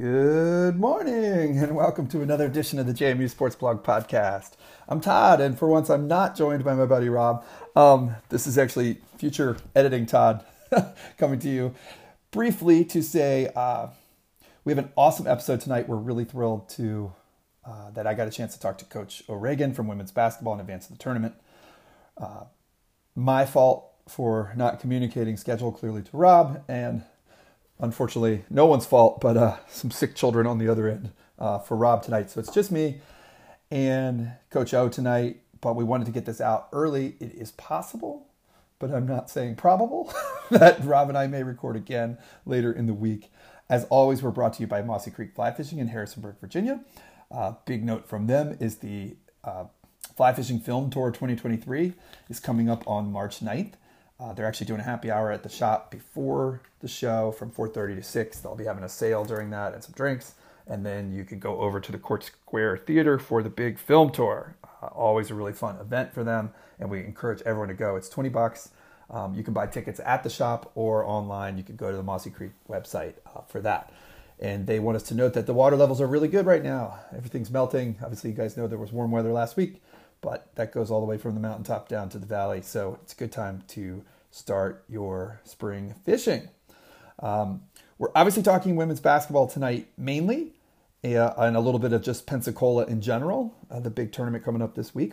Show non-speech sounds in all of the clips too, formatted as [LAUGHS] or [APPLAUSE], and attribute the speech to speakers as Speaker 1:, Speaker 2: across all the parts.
Speaker 1: Good morning, and welcome to another edition of the JMU Sports Blog Podcast. I'm Todd, and for once, I'm not joined by my buddy Rob. Um, this is actually future editing Todd [LAUGHS] coming to you briefly to say uh, we have an awesome episode tonight. We're really thrilled to uh, that I got a chance to talk to Coach O'Regan from women's basketball in advance of the tournament. Uh, my fault for not communicating schedule clearly to Rob, and unfortunately, no one's fault, but uh, some sick children on the other end uh, for Rob tonight. So it's just me and Coach O tonight, but we wanted to get this out early. It is possible, but I'm not saying probable, [LAUGHS] that Rob and I may record again later in the week. As always, we're brought to you by Mossy Creek Fly Fishing in Harrisonburg, Virginia. Uh, big note from them is the uh, Fly Fishing Film Tour 2023 is coming up on March 9th. Uh, they're actually doing a happy hour at the shop before the show from 4:30 to 6. They'll be having a sale during that and some drinks, and then you can go over to the Court Square Theater for the big film tour. Uh, always a really fun event for them, and we encourage everyone to go. It's 20 bucks. Um, you can buy tickets at the shop or online. You can go to the Mossy Creek website uh, for that. And they want us to note that the water levels are really good right now. Everything's melting. Obviously, you guys know there was warm weather last week but that goes all the way from the mountaintop down to the valley. So it's a good time to start your spring fishing. Um, we're obviously talking women's basketball tonight mainly, uh, and a little bit of just Pensacola in general, uh, the big tournament coming up this week.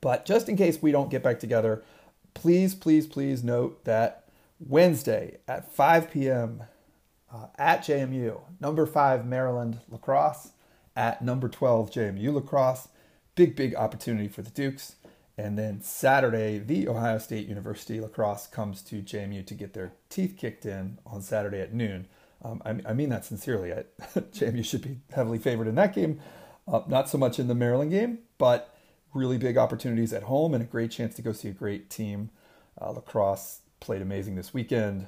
Speaker 1: But just in case we don't get back together, please, please, please note that Wednesday at 5 p.m. Uh, at JMU, number five Maryland lacrosse, at number 12 JMU lacrosse big, big opportunity for the Dukes. And then Saturday, the Ohio State University lacrosse comes to JMU to get their teeth kicked in on Saturday at noon. Um, I, I, mean that sincerely. I, [LAUGHS] JMU should be heavily favored in that game, uh, not so much in the Maryland game, but really big opportunities at home and a great chance to go see a great team. Uh, lacrosse played amazing this weekend.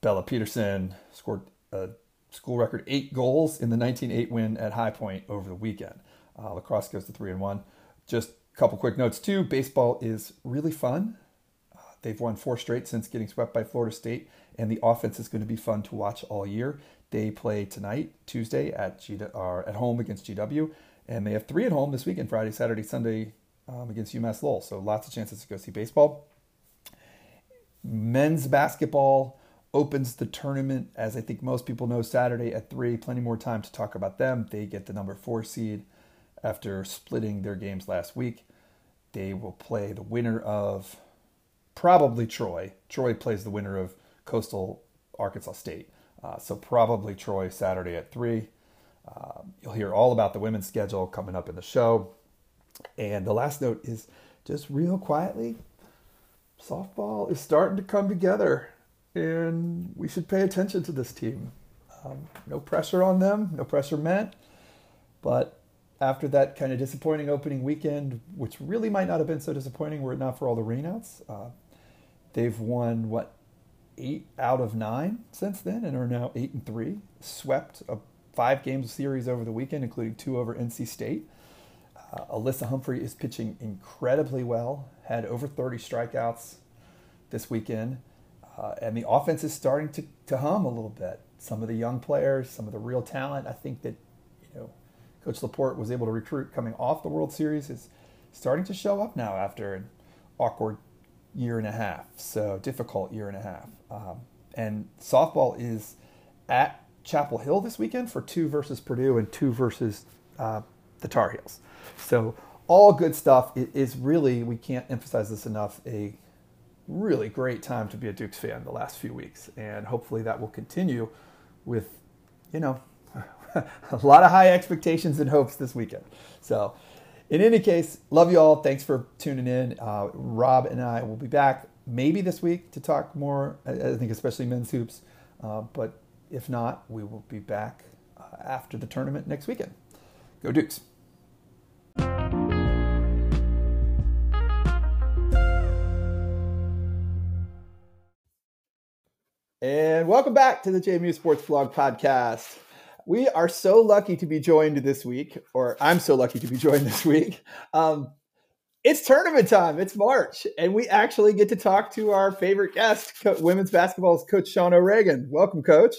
Speaker 1: Bella Peterson scored a school record eight goals in the 19-8 win at High Point over the weekend. Uh, lacrosse goes to three and one. Just a couple quick notes too. Baseball is really fun. Uh, they've won four straight since getting swept by Florida State, and the offense is going to be fun to watch all year. They play tonight, Tuesday at G- or at home against GW, and they have three at home this weekend: Friday, Saturday, Sunday um, against UMass Lowell. So lots of chances to go see baseball. Men's basketball opens the tournament, as I think most people know, Saturday at three. Plenty more time to talk about them. They get the number four seed after splitting their games last week. They will play the winner of probably Troy. Troy plays the winner of Coastal Arkansas State. Uh, so probably Troy Saturday at 3. Uh, you'll hear all about the women's schedule coming up in the show. And the last note is just real quietly softball is starting to come together, and we should pay attention to this team. Um, no pressure on them, no pressure meant, but after that kind of disappointing opening weekend, which really might not have been so disappointing were it not for all the rainouts. Uh, they've won what eight out of nine since then, and are now eight and three. Swept a five game series over the weekend, including two over NC State. Uh, Alyssa Humphrey is pitching incredibly well. Had over 30 strikeouts this weekend, uh, and the offense is starting to, to hum a little bit. Some of the young players, some of the real talent. I think that Coach LaPorte was able to recruit coming off the World Series is starting to show up now after an awkward year and a half. So difficult year and a half. Um, and softball is at Chapel Hill this weekend for two versus Purdue and two versus uh, the Tar Heels. So all good stuff. It is really we can't emphasize this enough. A really great time to be a Dukes fan the last few weeks, and hopefully that will continue with you know [LAUGHS] a lot of high expectations and hopes this weekend. So, in any case, love you all. Thanks for tuning in. Uh, Rob and I will be back maybe this week to talk more. I think especially men's hoops, uh, but if not, we will be back uh, after the tournament next weekend. Go Dukes! And welcome back to the JMU Sports Blog Podcast. We are so lucky to be joined this week, or I'm so lucky to be joined this week. Um, it's tournament time. It's March, and we actually get to talk to our favorite guest, co- women's basketball's coach Sean O'Regan. Welcome, coach.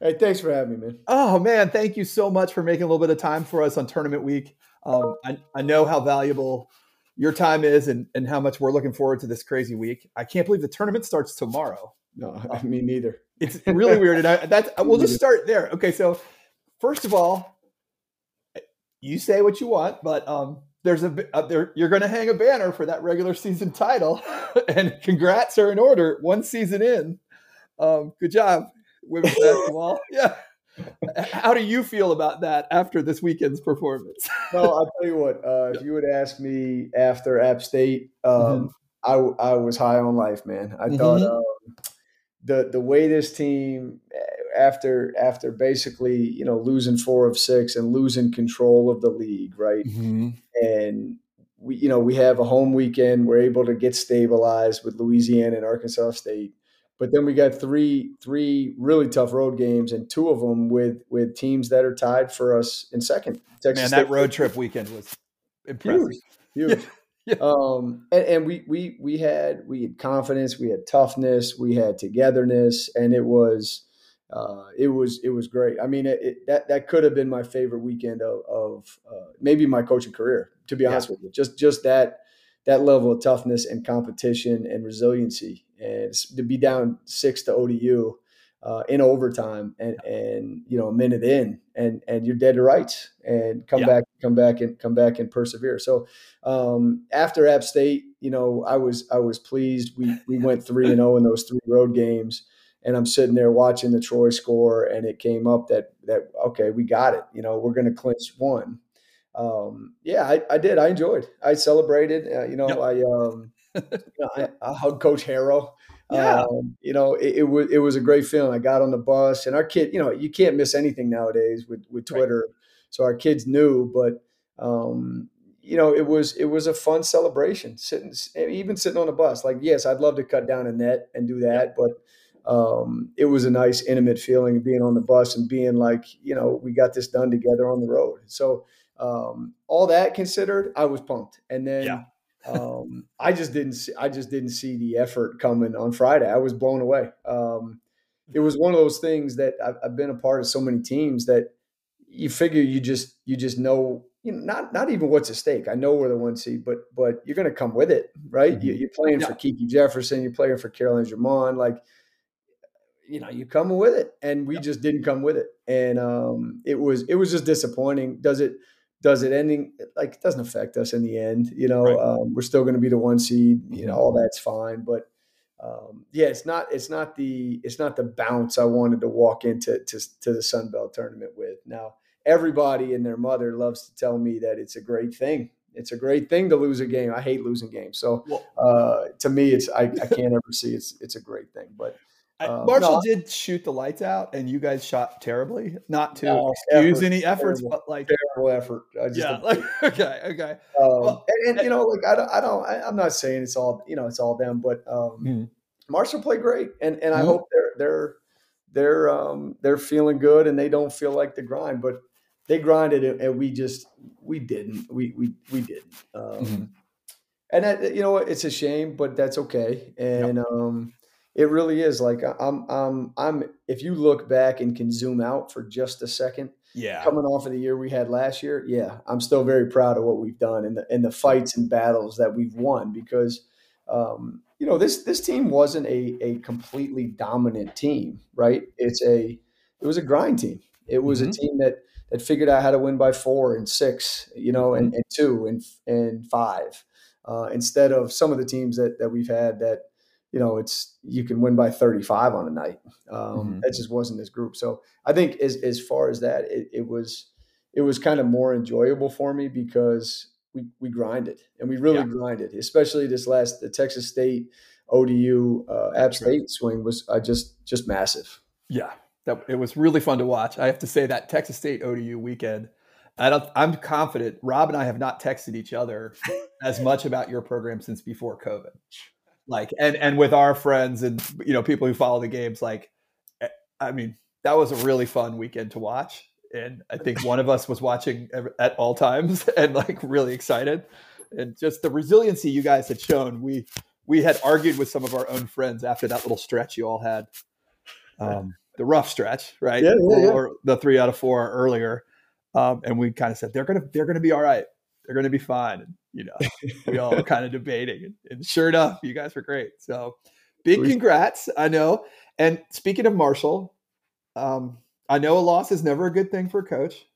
Speaker 2: Hey, thanks for having me, man.
Speaker 1: Oh man, thank you so much for making a little bit of time for us on tournament week. Um, I, I know how valuable your time is and, and how much we're looking forward to this crazy week. I can't believe the tournament starts tomorrow.
Speaker 2: No, [LAUGHS] [LAUGHS] I mean neither.
Speaker 1: It's really weird. And I, that's [LAUGHS] we'll just start there. Okay, so first of all, you say what you want, but um, there's a uh, there you're going to hang a banner for that regular season title, and congrats are in order. One season in, um, good job, women's basketball. Yeah. How do you feel about that after this weekend's performance?
Speaker 2: well, I'll tell you what. Uh, if you would ask me after App State, um, mm-hmm. I I was high on life, man. I mm-hmm. thought um, the the way this team after after basically you know losing four of six and losing control of the league, right? Mm-hmm. And we you know we have a home weekend. We're able to get stabilized with Louisiana and Arkansas State. But then we got three three really tough road games, and two of them with with teams that are tied for us in second.
Speaker 1: Texas Man, State. that road trip weekend was impressive.
Speaker 2: Huge. Huge. [LAUGHS] [LAUGHS] Yeah. Um, and, and, we we we had we had confidence, we had toughness, we had togetherness, and it was uh, it was it was great. I mean, it, it, that that could have been my favorite weekend of, of uh, maybe my coaching career. To be honest yeah. with you, just just that that level of toughness and competition and resiliency and to be down six to ODU uh, in overtime and and you know a minute in and and you're dead to rights and come yeah. back come back and come back and persevere. So um, after App State, you know I was I was pleased. We we went three and zero oh in those three road games. And I'm sitting there watching the Troy score, and it came up that that okay, we got it. You know, we're going to clinch one. Um, yeah, I, I, did. I enjoyed. I celebrated. Uh, you know, yep. I um, you [LAUGHS] know, I, I hugged Coach Harrow. Yeah. Um, you know, it, it, was it was a great feeling. I got on the bus, and our kid, you know, you can't miss anything nowadays with with Twitter. Right. So our kids knew, but um, you know, it was it was a fun celebration. Sitting, even sitting on a bus. Like, yes, I'd love to cut down a net and do that, but um, it was a nice, intimate feeling of being on the bus and being like, you know, we got this done together on the road. So um, all that considered, I was pumped. And then. Yeah um, I just didn't see, I just didn't see the effort coming on Friday. I was blown away. Um, it was one of those things that I've, I've, been a part of so many teams that you figure you just you just know you know not not even what's at stake. I know we're the one seed, but but you're going to come with it, right? Mm-hmm. You, are playing yeah. for Kiki Jefferson, you're playing for Caroline Germond, like you know you coming with it, and we just didn't come with it, and um, it was it was just disappointing. Does it? does it ending like it doesn't affect us in the end you know right. um, we're still going to be the one seed you know all that's fine but um, yeah it's not it's not the it's not the bounce i wanted to walk into to, to the sun belt tournament with now everybody and their mother loves to tell me that it's a great thing it's a great thing to lose a game i hate losing games so uh, to me it's I, I [LAUGHS] can't ever see it's it's a great thing but
Speaker 1: um, Marshall no, did shoot the lights out, and you guys shot terribly. Not to no, excuse effort, any efforts, terrible, but like
Speaker 2: terrible effort.
Speaker 1: yeah, like, [LAUGHS] okay, okay.
Speaker 2: Um, well, and, and, you know, like I don't, I don't, I, am not saying it's all, you know, it's all them, but um, mm-hmm. Marshall played great, and and I mm-hmm. hope they're they're they're um they're feeling good, and they don't feel like the grind, but they grinded, and we just we didn't, we we we didn't. Um, mm-hmm. And that, you know, it's a shame, but that's okay. And yep. um it really is like I'm I'm I'm if you look back and can zoom out for just a second,
Speaker 1: yeah.
Speaker 2: Coming off of the year we had last year, yeah, I'm still very proud of what we've done and the and the fights and battles that we've won because um, you know, this this team wasn't a a completely dominant team, right? It's a it was a grind team. It was mm-hmm. a team that that figured out how to win by four and six, you know, mm-hmm. and, and two and and five. Uh, instead of some of the teams that that we've had that you know, it's you can win by 35 on a night. Um, mm-hmm. That just wasn't this group. So I think as as far as that, it, it was it was kind of more enjoyable for me because we we grinded and we really yeah. grinded, especially this last the Texas State ODU uh, App State swing was uh, just just massive.
Speaker 1: Yeah, that it was really fun to watch. I have to say that Texas State ODU weekend. I don't, I'm confident. Rob and I have not texted each other [LAUGHS] as much about your program since before COVID like and and with our friends and you know people who follow the games like eh, i mean that was a really fun weekend to watch and i think one of us was watching at all times [LAUGHS] and like really excited and just the resiliency you guys had shown we we had argued with some of our own friends after that little stretch you all had um, the rough stretch, right?
Speaker 2: Yeah, yeah, yeah.
Speaker 1: Or the three out of four earlier, um, and we kind of said they're gonna they're gonna be all right. They're gonna be fine. And, you know, we all were kind of debating, and, and sure enough, you guys were great. So big congrats! I know. And speaking of Marshall, um, I know a loss is never a good thing for a coach,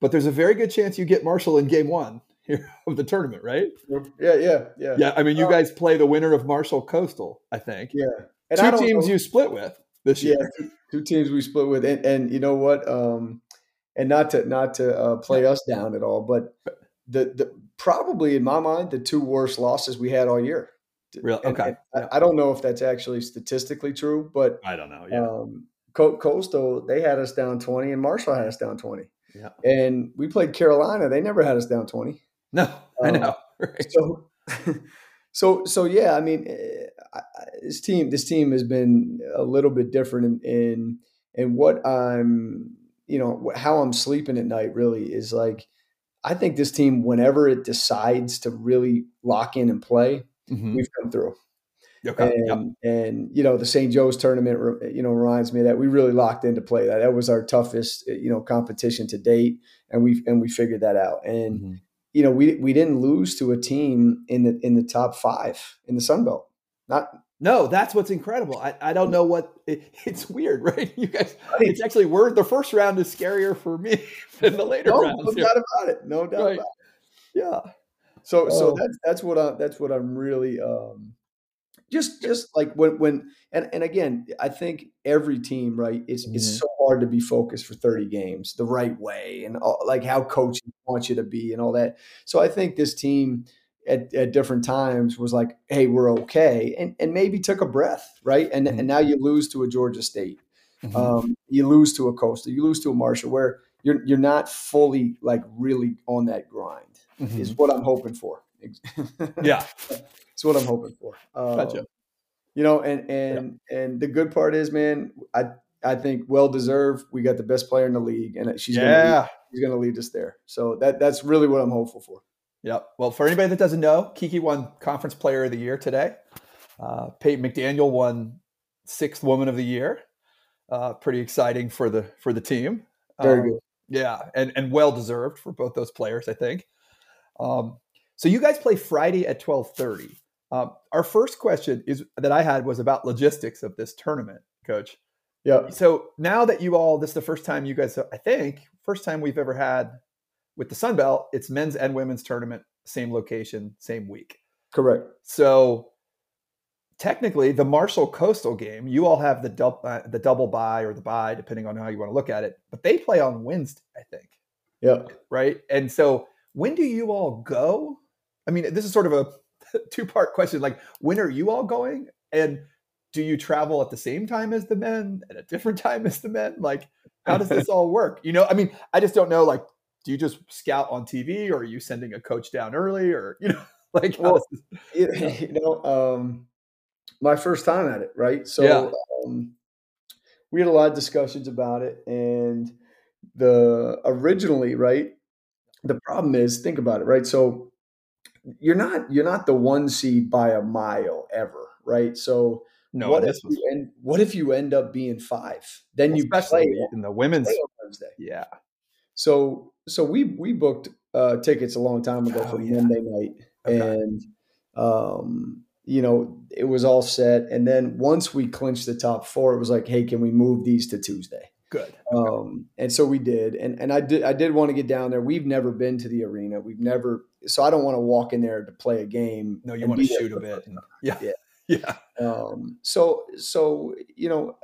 Speaker 1: but there's a very good chance you get Marshall in game one [LAUGHS] of the tournament, right?
Speaker 2: Yeah, yeah, yeah.
Speaker 1: Yeah, I mean, you
Speaker 2: Uh,
Speaker 1: guys play the winner of Marshall Coastal, I think.
Speaker 2: Yeah. And
Speaker 1: Two teams
Speaker 2: know-
Speaker 1: you split with this
Speaker 2: yeah,
Speaker 1: year.
Speaker 2: two, two teams we split with, and, and you know what? Um, and not to not to uh, play us down at all, but the the probably in my mind the two worst losses we had all year.
Speaker 1: Real-
Speaker 2: And-
Speaker 1: okay,
Speaker 2: and
Speaker 1: yeah.
Speaker 2: I, I don't know if that's actually statistically true, but
Speaker 1: I don't know. Yeah.
Speaker 2: um, Co- Coastal they had us down twenty, and Marshall had us down twenty.
Speaker 1: Yeah.
Speaker 2: And we played Carolina; they never had us down twenty.
Speaker 1: no, I
Speaker 2: um,
Speaker 1: know. [LAUGHS] Right.
Speaker 2: So, [LAUGHS] so, so yeah. I mean, eh, I, this team, this team has been a little bit different in in, in what I'm, you know, how I'm sleeping at night. Really is like, I think this team, whenever it decides to really lock in and play,
Speaker 1: Mhm.
Speaker 2: we've come through.
Speaker 1: Okay.
Speaker 2: And
Speaker 1: Yep.
Speaker 2: and you know, the St. Joe's tournament, you know, reminds me that we really locked into play. That that was our toughest, eh, you know, competition to date, and we and we figured that out. And
Speaker 1: Mhm.
Speaker 2: You know, we we didn't lose to a team in the in the top five in the Sun Belt. Not
Speaker 1: No, that's what's incredible. I, I don't know what it, [LAUGHS] it's weird, right? You guys, it's actually we're the first round is scarier for me [LAUGHS] than the later
Speaker 2: no,
Speaker 1: rounds.
Speaker 2: no
Speaker 1: here.
Speaker 2: doubt about it. No doubt
Speaker 1: Right.
Speaker 2: about it.
Speaker 1: Yeah.
Speaker 2: So so
Speaker 1: Oh.
Speaker 2: that's that's what I that's what I'm really um just just like when when and and again I think every team right it's
Speaker 1: Mhm.
Speaker 2: it's so hard to be focused for 30 games the right way and all, like how coaches want you to be and all that. So I think this team at, at different times was like, hey, we're okay, and and maybe took a breath, right? And
Speaker 1: Mhm.
Speaker 2: and now you lose to a Georgia State.
Speaker 1: Mhm.
Speaker 2: um, you lose to a Coastal, you lose to a Marshall, where you're you're not fully like really on that grind.
Speaker 1: Mhm.
Speaker 2: Is what I'm hoping for. [LAUGHS]
Speaker 1: Yeah.
Speaker 2: it's what I'm hoping for. Um,
Speaker 1: Gotcha.
Speaker 2: You know, and and and the good part is, man, I I think well deserved. We got the best player in the league, and she's gonna lead,
Speaker 1: Yeah.
Speaker 2: she's gonna lead us there. So that that's really what I'm hopeful for.
Speaker 1: Yep. Well, for anybody that doesn't know, Kiki won Conference Player of the Year today. Uh, Peyton McDaniel won Sixth Woman of the Year. Uh, pretty exciting for the for the team.
Speaker 2: Very
Speaker 1: Um,
Speaker 2: good.
Speaker 1: Yeah, and and well deserved for both those players, I think. Um, so you guys play Friday at twelve thirty. Um, our first question is that I had was about logistics of this tournament, Coach.
Speaker 2: Yeah.
Speaker 1: So now that you all, this is the first time you guys, I think, first time we've ever had with the Sun Belt, it's men's and women's tournament, same location, same week.
Speaker 2: Correct.
Speaker 1: So technically, the Marshall Coastal game, you all have the dub, uh, the double buy or the buy, depending on how you want to look at it. But they play on Wednesday, I think,
Speaker 2: Yeah.
Speaker 1: right? And so when do you all go? I mean, this is sort of a [LAUGHS] two part question. Like, when are you all going? And do you travel at the same time as the men at a different [LAUGHS] time as the men? Like, how does this [LAUGHS] all work? You know, I mean, I just don't know. Like, do you just scout on TV, or are you sending a coach down early, or you know, like,
Speaker 2: Well,
Speaker 1: does this-
Speaker 2: you, you know, um, my first time at it, right? So
Speaker 1: Yeah.
Speaker 2: um, we had a lot of discussions about it, and the originally, right? The problem is, think about it, right? So you're not you're not the one seed by a mile ever, right? So
Speaker 1: no?
Speaker 2: what if
Speaker 1: was
Speaker 2: you end what if you end up being five? Then you
Speaker 1: especially
Speaker 2: play,
Speaker 1: in the women's.
Speaker 2: Wednesday.
Speaker 1: Yeah,
Speaker 2: So so we we booked uh, tickets a long time ago
Speaker 1: Oh,
Speaker 2: for
Speaker 1: yeah.
Speaker 2: Monday night,
Speaker 1: Okay.
Speaker 2: and um, you know it was all set. And then once we clinched the top four, it was like, hey, can we move these to Tuesday?
Speaker 1: Good.
Speaker 2: Um, and so we did. And and I did I did want to get down there. We've never been to the arena. We've never. So I don't want to walk in there to play a game.
Speaker 1: No, you want to shoot a bit. And, yeah,
Speaker 2: Yeah. [LAUGHS]
Speaker 1: yeah,
Speaker 2: Um, so so you know,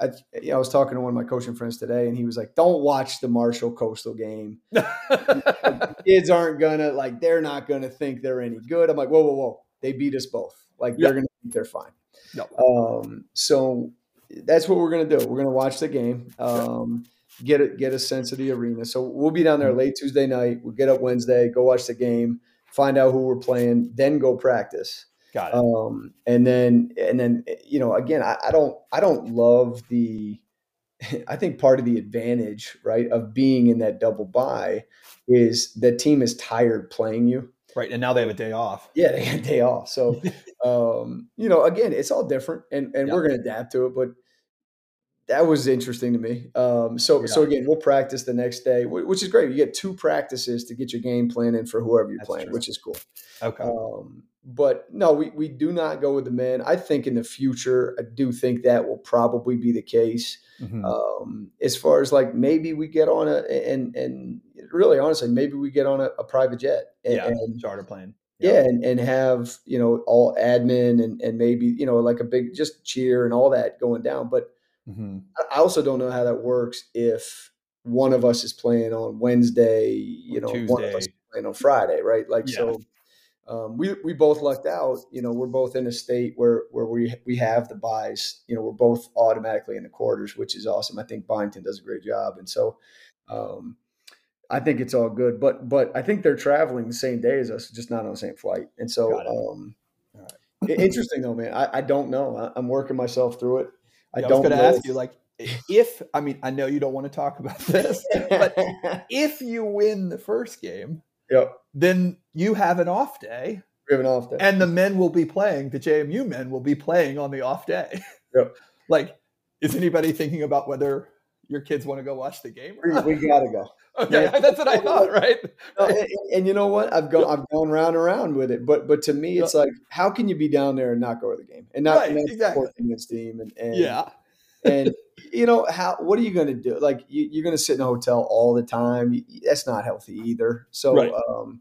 Speaker 2: I I was talking to one of my coaching friends today, and he was like, "Don't watch the Marshall Coastal game. [LAUGHS] Kids aren't gonna like. They're not gonna think they're any good." I'm like, "Whoa, whoa, whoa! They beat us both. Like
Speaker 1: Yeah.
Speaker 2: they're gonna think they're fine."
Speaker 1: Yep.
Speaker 2: Um, so that's what we're gonna do. We're gonna watch the game. Um, get a get a sense of the arena. So we'll be down there late Tuesday night. We'll get up Wednesday, go watch the game, find out who we're playing, then go practice
Speaker 1: got it.
Speaker 2: um, and then and then you know again I, I don't I don't love the [LAUGHS] I think part of the advantage right of being in that double buy is the team is tired playing you
Speaker 1: right, and now they have a day off.
Speaker 2: yeah they have a day off so [LAUGHS] um, you know again it's all different and and
Speaker 1: Yeah.
Speaker 2: we're gonna adapt to it but that was interesting to me. Um, so yeah. so again, we'll practice the next day, which is great. You get two practices to get your game plan in for whoever you're That's playing, true. which is cool.
Speaker 1: Okay. Um,
Speaker 2: but no, we, we do not go with the men. I think in the future, I do think that will probably be the case. Mm-hmm. Um, as far as like maybe we get on a and and really honestly, maybe we get on a, a private jet. And,
Speaker 1: yeah, and, charter plane.
Speaker 2: Yeah, and, and have you know all admin and and maybe you know like a big just cheer and all that going down. But mm-hmm. I also don't know how that works if one of us is playing on Wednesday, you know, Tuesday. one of us playing on Friday, right? Like yeah. so um, we we both lucked out. You know, we're both in a state where where we we have the buys. You know, we're both automatically in the quarters, which is awesome. I think Byington does a great job, and so um, I think it's all good. But but I think they're traveling the same day as us, just not on the same flight. And so, um, interesting though, man. I, I don't know. I, am working myself through it. I,
Speaker 1: yeah,
Speaker 2: I don't.
Speaker 1: going to ask you like if I mean I know you don't want to talk about [LAUGHS] this, but [LAUGHS] if you win the first game
Speaker 2: Yep.
Speaker 1: Then you have an off day.
Speaker 2: We have an off day.
Speaker 1: And the men will be playing, the JMU men will be playing on the off day.
Speaker 2: Yep. [LAUGHS]
Speaker 1: like, is anybody thinking about whether your kids want to go watch the game?
Speaker 2: We, gotta go. [LAUGHS]
Speaker 1: Okay, yeah. that's what I [LAUGHS] thought, right?
Speaker 2: And, and, you know what? I've gone, I've gone round and round with it, but but to me, it's like, how can you be down there and not go to the game and not, right, and not exactly. support against team and, and
Speaker 1: yeah,
Speaker 2: and you know how what are you going to do like you, are going to sit in a hotel all the time that's not healthy either so right. um,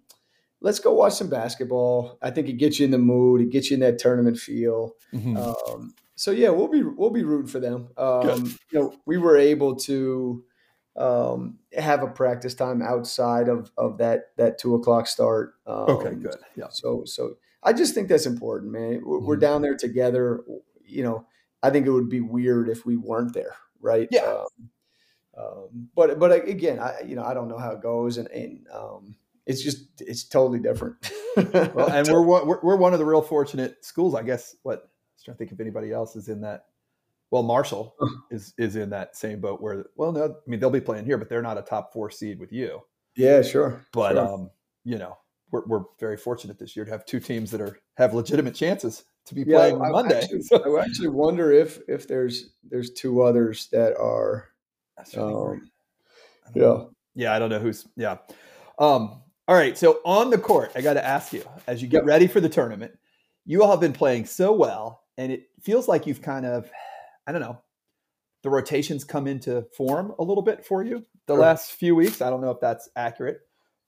Speaker 2: let's go watch some basketball i think it gets you in the mood it gets you in that tournament feel mm-hmm. um, so yeah we'll be we'll be rooting for them um, you know we were able to um, have a practice time outside of of that that two o'clock start
Speaker 1: okay um, good yeah
Speaker 2: so so i just think that's important man we're, mm-hmm. we're down there together you know I think it would be weird if we weren't there, right?
Speaker 1: Yeah. Um,
Speaker 2: um, but but again, I you know I don't know how it goes, and, and um, it's just it's totally different.
Speaker 1: well, [LAUGHS] and we're, we're we're one of the real fortunate schools, I guess. What was trying to think if anybody else is in that. Well, Marshall [LAUGHS] is is in that same boat where well, no, I mean they'll be playing here, but they're not a top four seed with you.
Speaker 2: Yeah, sure.
Speaker 1: But
Speaker 2: sure.
Speaker 1: um, you know, we're we're very fortunate this year to have two teams that are have legitimate chances to be playing yeah, I, Monday.
Speaker 2: Actually, [LAUGHS] I actually wonder if if there's there's two others that are. Um, yeah.
Speaker 1: Yeah, I don't know who's. Yeah. Um, all right. So on the court, I got to ask you as you get yep. ready for the tournament, you all have been playing so well, and it feels like you've kind of, I don't know, the rotations come into form a little bit for you the sure. last few weeks. I don't know if that's accurate,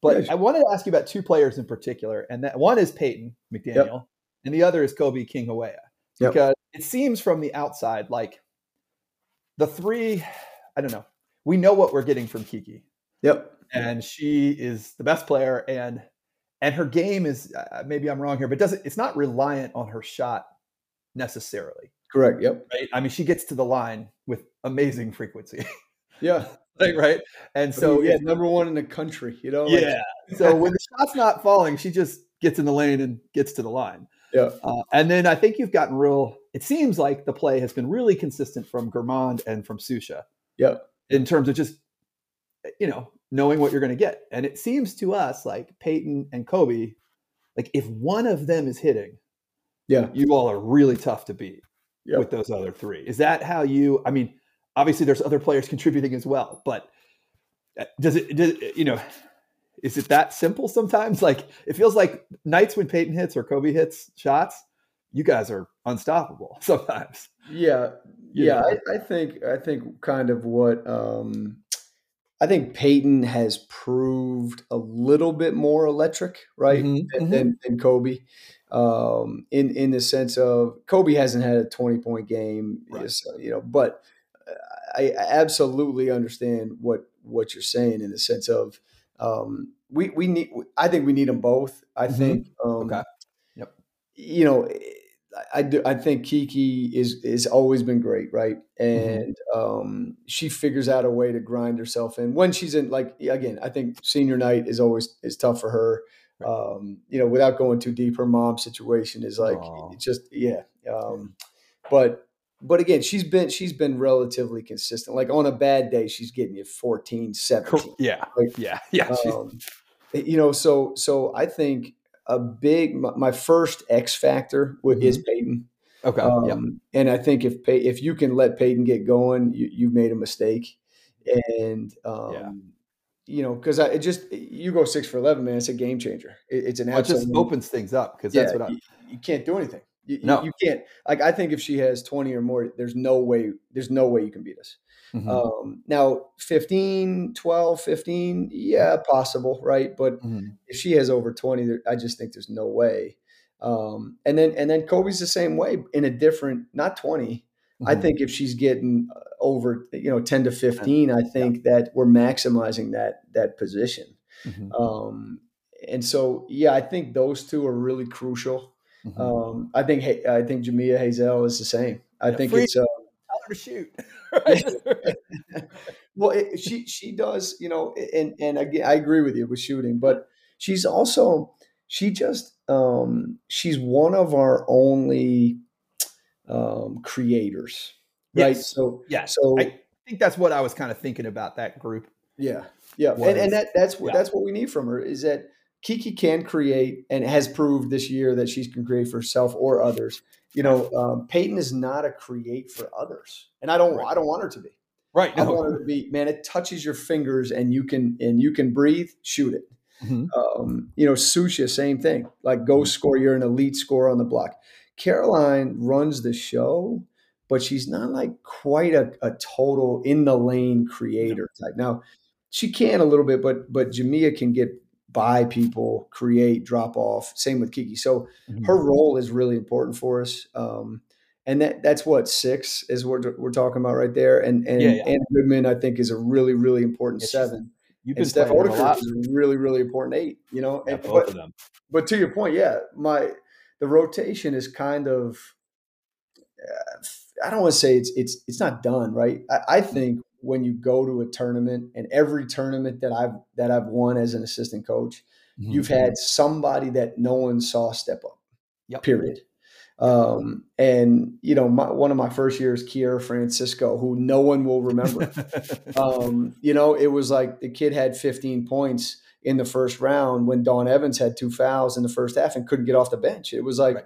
Speaker 1: but yeah. I wanted to ask you about two players in particular, and that one is Peyton McDaniel, yep and the other is Kobe King Hawea. Yep. Because it seems from the outside like the three, I don't know, we know what we're getting from Kiki.
Speaker 2: Yep.
Speaker 1: And she is the best player and and her game is uh, maybe I'm wrong here, but doesn't it's not reliant on her shot necessarily.
Speaker 2: Correct. Yep.
Speaker 1: Right. I mean, she gets to the line with amazing frequency.
Speaker 2: Yeah. [LAUGHS]
Speaker 1: like right. And so
Speaker 2: yeah, number one in the country. You know.
Speaker 1: Yeah. [LAUGHS] so when [LAUGHS] the shot's not falling, she just gets in the lane and gets to the line.
Speaker 2: Yeah. Uh,
Speaker 1: and then I think you've gotten real. It seems like the play has been really consistent from Germond and from Susha.
Speaker 2: Yeah.
Speaker 1: In terms of just, you know, knowing what you're going to get. And it seems to us like Peyton and Kobe, like if one of them is hitting,
Speaker 2: yeah,
Speaker 1: you all are really tough to beat yep. with those other three. Is that how you? I mean, obviously there's other players contributing as well, but uh, does it? Does, you know, is it that simple sometimes? [LAUGHS] Like it feels like nights when Peyton hits or Kobe hits shots, you guys are unstoppable [LAUGHS] sometimes.
Speaker 2: Yeah. yeah. I, I, think I think kind of what um I think Peyton has proved a little bit more electric, right, mm-hmm, mm-hmm. Than, than, Kobe. Um, in in the sense of Kobe hasn't had a twenty point game, right. you know, but I absolutely understand what what you're saying in the sense of um, we we need. I think we need them both. I mm-hmm. think. Um,
Speaker 1: okay. Yep.
Speaker 2: You know, I do. I think Kiki is is always been great, right? Mm-hmm. And mm-hmm. um, she figures out a way to grind herself in when she's in. Like again, I think senior night is always is tough for her. Um, you know, without going too deep, her mom situation is like Aww. it's just yeah. Um, but but again, she's been she's been relatively consistent. Like on a bad day, she's getting you 14, 17.
Speaker 1: Yeah. Like, yeah. [LAUGHS] Yeah.
Speaker 2: Um, you know, so so I think a big my, my first X factor mm-hmm. is Peyton.
Speaker 1: Okay.
Speaker 2: Um,
Speaker 1: yeah.
Speaker 2: And I think if Pey- if you can let Peyton get going, you, you've made a mistake. And um. You know, because it just you go six for eleven, man. It's a game changer. It, it's an
Speaker 1: Well, it just opens things up because that's
Speaker 2: yeah,
Speaker 1: what I.
Speaker 2: you, you can't do anything. You,
Speaker 1: No.
Speaker 2: you, can't. Like I think if she has twenty or more, there's no way. There's no way you can beat us.
Speaker 1: Mhm.
Speaker 2: Um, now 15, 12, 15, yeah, possible, right? But
Speaker 1: Mhm.
Speaker 2: if she has over 20 there, i just think there's no way um, and then and then kobe's the same way in a different not 20 i think if she's getting uh, over you know 10 to 15 i think that we're maximizing that that position
Speaker 1: Mhm.
Speaker 2: um, and so yeah i think those two are really crucial
Speaker 1: Mhm.
Speaker 2: um, i think i think jamia Hazell is the same i
Speaker 1: Yeah,
Speaker 2: think
Speaker 1: free-
Speaker 2: it's uh,
Speaker 1: to shoot. [LAUGHS]
Speaker 2: well, it, she she does, you know, and and again, I agree with you with shooting, but she's also she just um, she's one of our only um, creators, right? So
Speaker 1: Yeah.
Speaker 2: so
Speaker 1: I think that's what I was kind of thinking about that group.
Speaker 2: yeah, yeah, and,
Speaker 1: was-
Speaker 2: and that that's what
Speaker 1: yeah.
Speaker 2: that's what we need from her is that Kiki can create and has proved this year that she can create for herself or others. You know, um, Peyton is not a create for others, and I don't
Speaker 1: Right.
Speaker 2: I don't want her to be.
Speaker 1: Right.
Speaker 2: I want her to be, man, it touches your fingers and you can and you can breathe, shoot it.
Speaker 1: Mhm.
Speaker 2: Um, you know, Susha, same thing. Like go score, you're an elite scorer on the block. Caroline runs the show, but she's not like quite a, a total in the lane creator type. Now, she can a little bit, but but Jamia can get by people, create, drop off. Same with Kiki. So
Speaker 1: Mhm.
Speaker 2: her role is really important for us. Um, and that that's what six is what we're talking about right there. And and
Speaker 1: Yeah, yeah.
Speaker 2: Anna Goodman, I think, is a really really important
Speaker 1: she's-
Speaker 2: seven.
Speaker 1: You've been
Speaker 2: And Steph
Speaker 1: lot.
Speaker 2: Is a really really important eight. You know,
Speaker 1: Yeah, both
Speaker 2: but,
Speaker 1: of them.
Speaker 2: but to your point, yeah, my the rotation is kind of. Uh, I don't want to say it's it's it's not done right. I, I
Speaker 1: Mm-hmm.
Speaker 2: think when you go to a tournament and every tournament that I've that I've won as an assistant coach,
Speaker 1: Mhm.
Speaker 2: you've had somebody that no one saw step up.
Speaker 1: Yep.
Speaker 2: Period. Um, and you know, my, one of my first years, Kiera Francisco, who no one will remember. [LAUGHS] um, you know, it was like the kid had 15 points in the first round when Dawn Evans had two fouls in the first half and couldn't get off the bench. It was like,
Speaker 1: Right.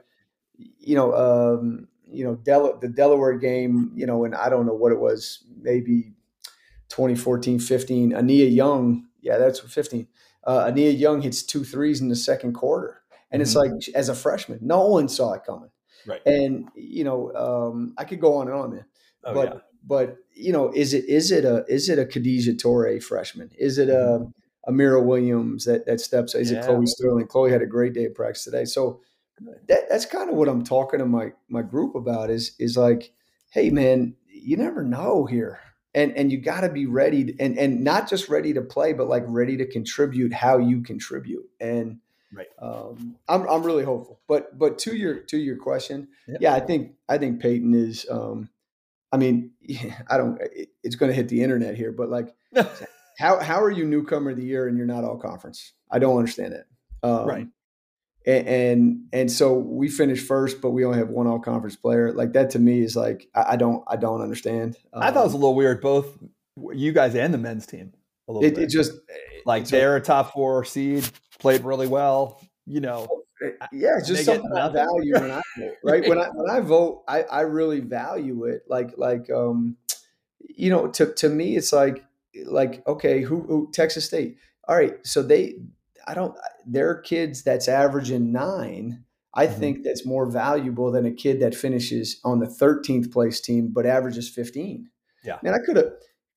Speaker 2: you know, um, you know, Del- the Delaware game, you know, and I don't know what it was, maybe 2014, 15. Ania Young, yeah, that's 15. Uh, Ania Young hits two threes in the second quarter. And it's
Speaker 1: Mhm.
Speaker 2: like, as a freshman, no one saw it coming.
Speaker 1: Right.
Speaker 2: And, you know, um, I could go on and on, man
Speaker 1: Oh,
Speaker 2: but
Speaker 1: yeah.
Speaker 2: but you know, is it is it a is it a Khadijah Torre freshman? Is it a Amira Williams that that steps? Is
Speaker 1: Yeah.
Speaker 2: it Chloe Sterling? Chloe had a great day of practice today. So that that's kind of what I'm talking to my my group about is is like, hey man, you never know here. And and you got to be ready to, and and not just ready to play, but like ready to contribute how you contribute. And
Speaker 1: Right.
Speaker 2: um, I'm I'm really hopeful. But but to your to your question,
Speaker 1: Yeah.
Speaker 2: yeah, I think I think Peyton is. Um, I mean, [LAUGHS] I don't. It's going to hit the internet here, but like, [LAUGHS] how how are you newcomer of the year and you're not all conference? I don't understand that. Um,
Speaker 1: Right.
Speaker 2: And, and and so we finished first, but we only have one all conference player. Like that to me is like I, I don't I don't understand.
Speaker 1: I thought it was a
Speaker 2: Um,
Speaker 1: little weird, both you guys and the men's team. A little
Speaker 2: it,
Speaker 1: bit.
Speaker 2: it just
Speaker 1: like
Speaker 2: it's
Speaker 1: they're a top four seed, played really well. You know,
Speaker 2: yeah, it's just something I value when I vote. Right when I when I vote, I I really value it. Like like um, you know, to to me, it's like like okay, who, who Texas State? All right, so they I don't their kids that's averaging nine. I
Speaker 1: Mhm.
Speaker 2: think that's more valuable than a kid that finishes on the 13th place team but averages 15.
Speaker 1: Yeah.
Speaker 2: man, I could have.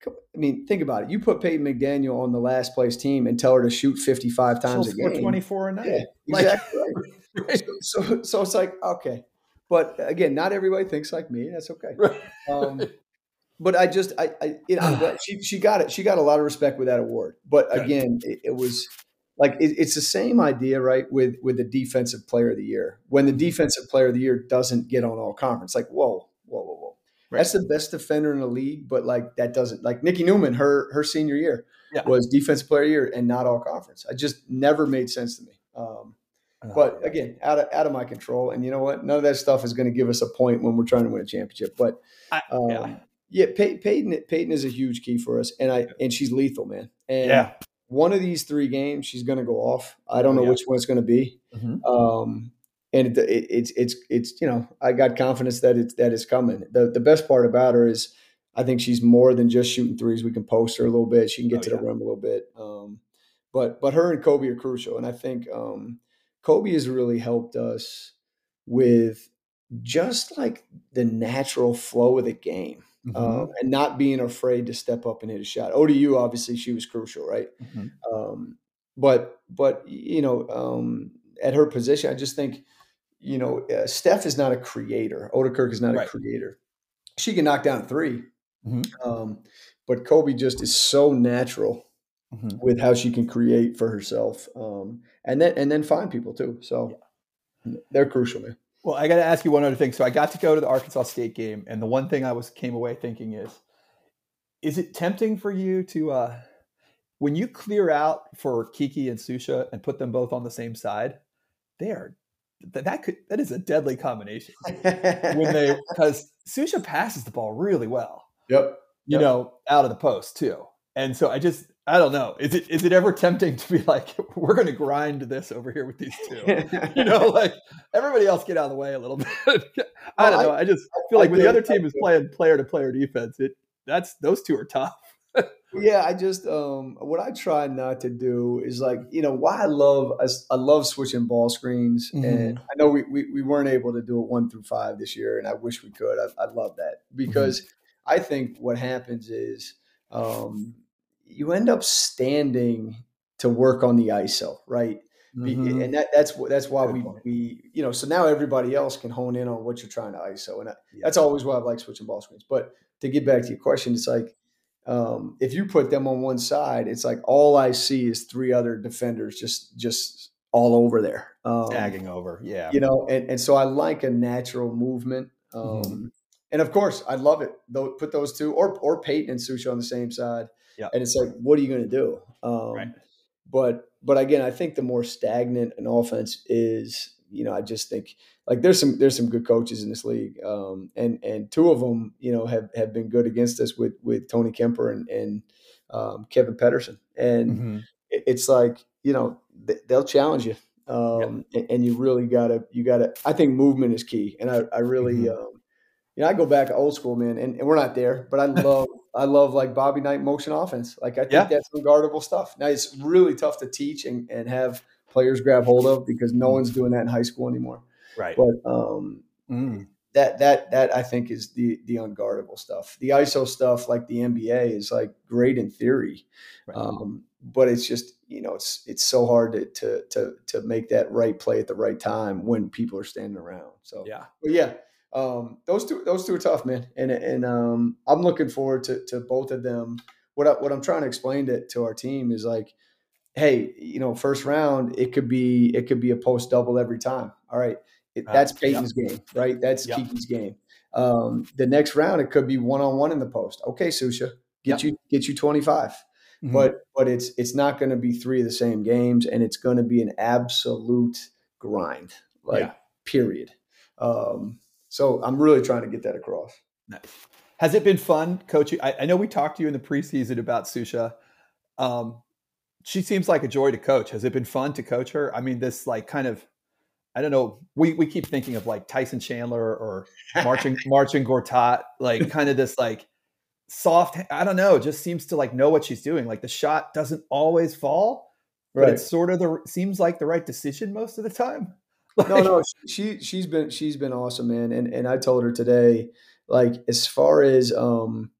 Speaker 2: I mean, think about it. You put Peyton McDaniel on the last place team and tell her to shoot 55 times
Speaker 1: she'll
Speaker 2: a game.
Speaker 1: twenty four a night.
Speaker 2: Yeah,
Speaker 1: Like-
Speaker 2: exactly. [LAUGHS] Right. So, so, so it's like okay, but again, not everybody thinks like me. That's okay.
Speaker 1: Right.
Speaker 2: Um, but I just, I, I you know, she she got it. She got a lot of respect with that award. But again, it, it was like it, it's the same idea, right? With with the defensive player of the year. When
Speaker 1: Mm-hmm.
Speaker 2: the defensive player of the year doesn't get on all conference, like whoa, whoa, whoa, whoa.
Speaker 1: Right.
Speaker 2: That's the best defender in the league, but like that doesn't like Nikki Newman, her her senior year
Speaker 1: Yeah.
Speaker 2: was defensive player of the year and not all conference. I just never made sense to me. Um,
Speaker 1: Oh,
Speaker 2: but again, out of out of my control. And you know what? None of that stuff is going to give us a point when we're trying to win a championship. But
Speaker 1: I-
Speaker 2: um,
Speaker 1: yeah.
Speaker 2: Yeah, Pey- Peyton Peyton is a huge key for us, and I and she's lethal, man. And
Speaker 1: yeah.
Speaker 2: one of these three games, she's going to go off. I don't know
Speaker 1: yeah.
Speaker 2: which one it's going to be.
Speaker 1: Mhm.
Speaker 2: Um, and it, it, it's it's it's you know I got confidence that it's that it's coming. The the best part about her is I think she's more than just shooting threes. We can post her a little bit. She can get oh, to yeah. the rim a little bit. Um, but but her and Kobe are crucial, and I think um, Kobe has really helped us with just like the natural flow of the game. Mm-hmm. Um, and not being afraid to step up and hit a shot. ODU, obviously, she was crucial, right? Mm-hmm. Um, but but you know, um, at her position, I just think you know, uh, Steph is not a creator. Ouderkirk is not right. a creator. She can knock down 3 mm-hmm. um, but Kobe just is so natural mm-hmm. with how she can create for herself, um, and then and then find people too. So yeah. they're crucial, man.
Speaker 1: Well, I got to ask you one other thing. So I got to go to the Arkansas State game, and the one thing I was came away thinking is, is it tempting for you to, uh, when you clear out for Kiki and Susha and put them both on the same side, they are that, could that is a deadly combination [LAUGHS] when they because Susha passes the ball really well.
Speaker 2: Yep.
Speaker 1: You
Speaker 2: yep.
Speaker 1: know, out of the post too. And so I just I don't know. Is it is it ever tempting to be like, [LAUGHS] we're gonna grind this over here with these two? [LAUGHS] you know, like everybody else get out of the way a little [LAUGHS] bit. I don't know. I just feel like when the other team is playing player to player defense, it that's those two are tough
Speaker 2: yeah, I just um, what I try not to do is like you know why I love I, I love switching ball screens, mm-hmm. and I know we, we, we weren't able to do it one through five this year, and I wish we could. I, I love that because mm-hmm. I think what happens is um, you end up standing to work on the ISO, right? Mm-hmm. And that, that's that's why we, we you know so now everybody else can hone in on what you're trying to ISO, and I, yeah. that's always why I like switching ball screens. But to get back to your question, it's like um, if you put them on one side, it's like all I see is three other defenders just just all over there,
Speaker 1: um, tagging over. Yeah,
Speaker 2: you know, and, and so I like a natural movement. Um, mm-hmm. And of course, I love it. Though, put those two, or or Peyton and Susha on the same side. Yeah, and it's like, what are you going to do? Um, right. But but again, I think the more stagnant an offense is, you know, I just think like there's some there's some good coaches in this league, um, and and two of them you know have have been good against us with with Tony Kemper and and um, Kevin Pedersen, and mm-hmm. it's like you know they'll challenge you, um, and, and, you really gotta you gotta. I think movement is key, and I I really. Mm-hmm. Um, you know, I go back to old school, man, and, and we're not there, but I love, I love like Bobby Knight motion offense. Like I think yeah. that's unguardable stuff. Now it's really tough to teach and, and have players grab hold of because no one's doing that in high school anymore.
Speaker 1: Right.
Speaker 2: But um, mm. that that that I think is the the unguardable stuff. The ISO stuff, like the NBA, is like great in theory, right. um, but it's just you know it's it's so hard to, to to to make that right play at the right time when people are standing around. So
Speaker 1: yeah,
Speaker 2: but yeah. Um, those two, those two are tough, man, and and um, I'm looking forward to to both of them. What I, what I'm trying to explain to to our team is like, hey, you know, first round it could be it could be a post double every time. All right, it, that's Peyton's yep. game, right? That's yep. Kiki's game. Um, the next round, it could be one on one in the post. Okay, Susha, get yep. you get you twenty five. mm mm-hmm. But but it's it's not going to be three of the same games, and it's going to be an absolute grind, like yeah. period. Um, so I'm really trying to get that across.
Speaker 1: Nice. Has it been fun coaching? I, I know we talked to you in the preseason about Susha. Um, she seems like a joy to coach. Has it been fun to coach her? I mean, this like kind of I don't know. We we keep thinking of like Tyson Chandler or [LAUGHS] marching Marcin Gortat, like kind of this like soft. I don't know. Just seems to like know what she's doing. Like the shot doesn't always fall, but right. it's sort of the seems like the right decision most of the time. [LAUGHS]
Speaker 2: No, no, she she's been she's been awesome, man. And and I told her today, like as far as um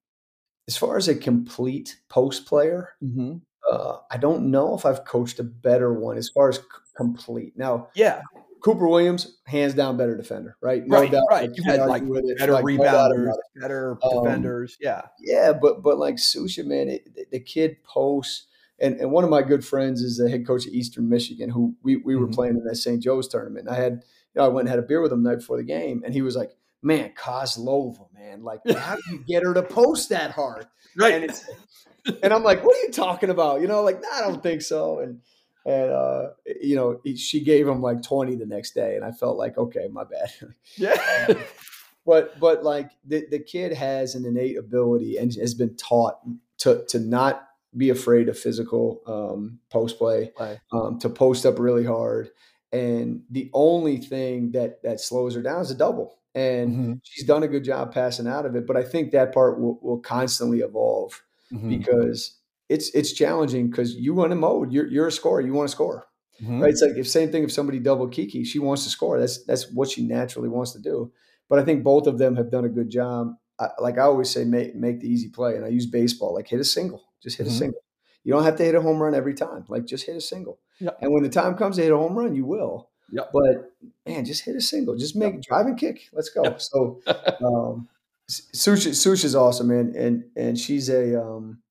Speaker 2: as far as a complete post player, mm-hmm. uh, I don't know if I've coached a better one as far as c- complete. Now,
Speaker 1: yeah,
Speaker 2: Cooper Williams, hands down, better defender, right? No
Speaker 1: right, doubt. Right. You had like better like, rebounders, better um, defenders. Yeah.
Speaker 2: Yeah, but but like Susha, man, it, the kid posts. And, and one of my good friends is the head coach of Eastern Michigan, who we, we were mm-hmm. playing in that St. Joe's tournament. And I had, you know, I went and had a beer with him the night before the game, and he was like, "Man, Kozlova, man, like [LAUGHS] how do you get her to post that hard?"
Speaker 1: Right.
Speaker 2: And, it's, and I'm like, "What are you talking about?" You know, like, nah, I don't think so. And and uh, you know she gave him like 20 the next day and i felt like okay my bad [LAUGHS]
Speaker 1: yeah
Speaker 2: but but like the, the kid has an innate ability and has been taught to to not be afraid of physical um, post play um, to post up really hard and the only thing that that slows her down is a double. And mm-hmm. she's done a good job passing out of it, but I think that part will, will constantly evolve mm-hmm. because it's it's challenging because you want to mode. You're you're a scorer. You want to score, mm-hmm. right? It's like if same thing if somebody double Kiki, she wants to score. That's that's what she naturally wants to do. But I think both of them have done a good job. I, like I always say, make make the easy play, and I use baseball. Like hit a single, just hit mm-hmm. a single. You don't have to hit a home run every time. Like just hit a single. Yep. And when the time comes to hit a home run, you will. Yep. But man, just hit a single. Just make yep. drive and kick. Let's go. Yep. So um, Sush, Sush is awesome, man, and and she's a um,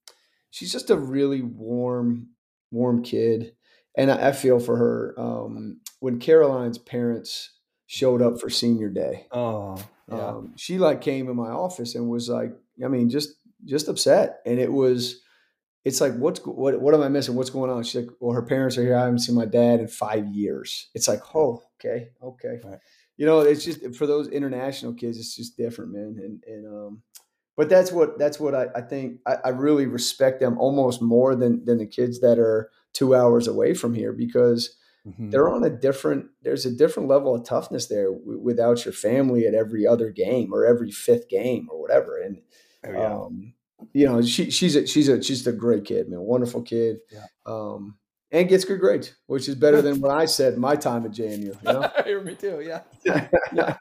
Speaker 2: she's just a really warm, warm kid. And I, I feel for her. Um, when Caroline's parents showed up for senior day,
Speaker 1: oh, yeah.
Speaker 2: um, she like came in my office and was like, I mean, just just upset. And it was, it's like, what's what what am I missing? What's going on? She's like, well, her parents are here. I haven't seen my dad in five years. It's like, oh, okay, okay. Right. You know, it's just for those international kids, it's just different, man. And and um, but that's what that's what I, I think I, I, really respect them almost more than than the kids that are two hours away from here because mm-hmm. they're on a different there's a different level of toughness there w- without your family at every other game or every fifth game or whatever and oh, yeah. um, you know she she's a she's a she's a great kid man wonderful kid yeah. um, and gets good grades, which is better than [LAUGHS] what I said my time at JMU. You
Speaker 1: know? [LAUGHS] Me too. Yeah. [LAUGHS] yeah.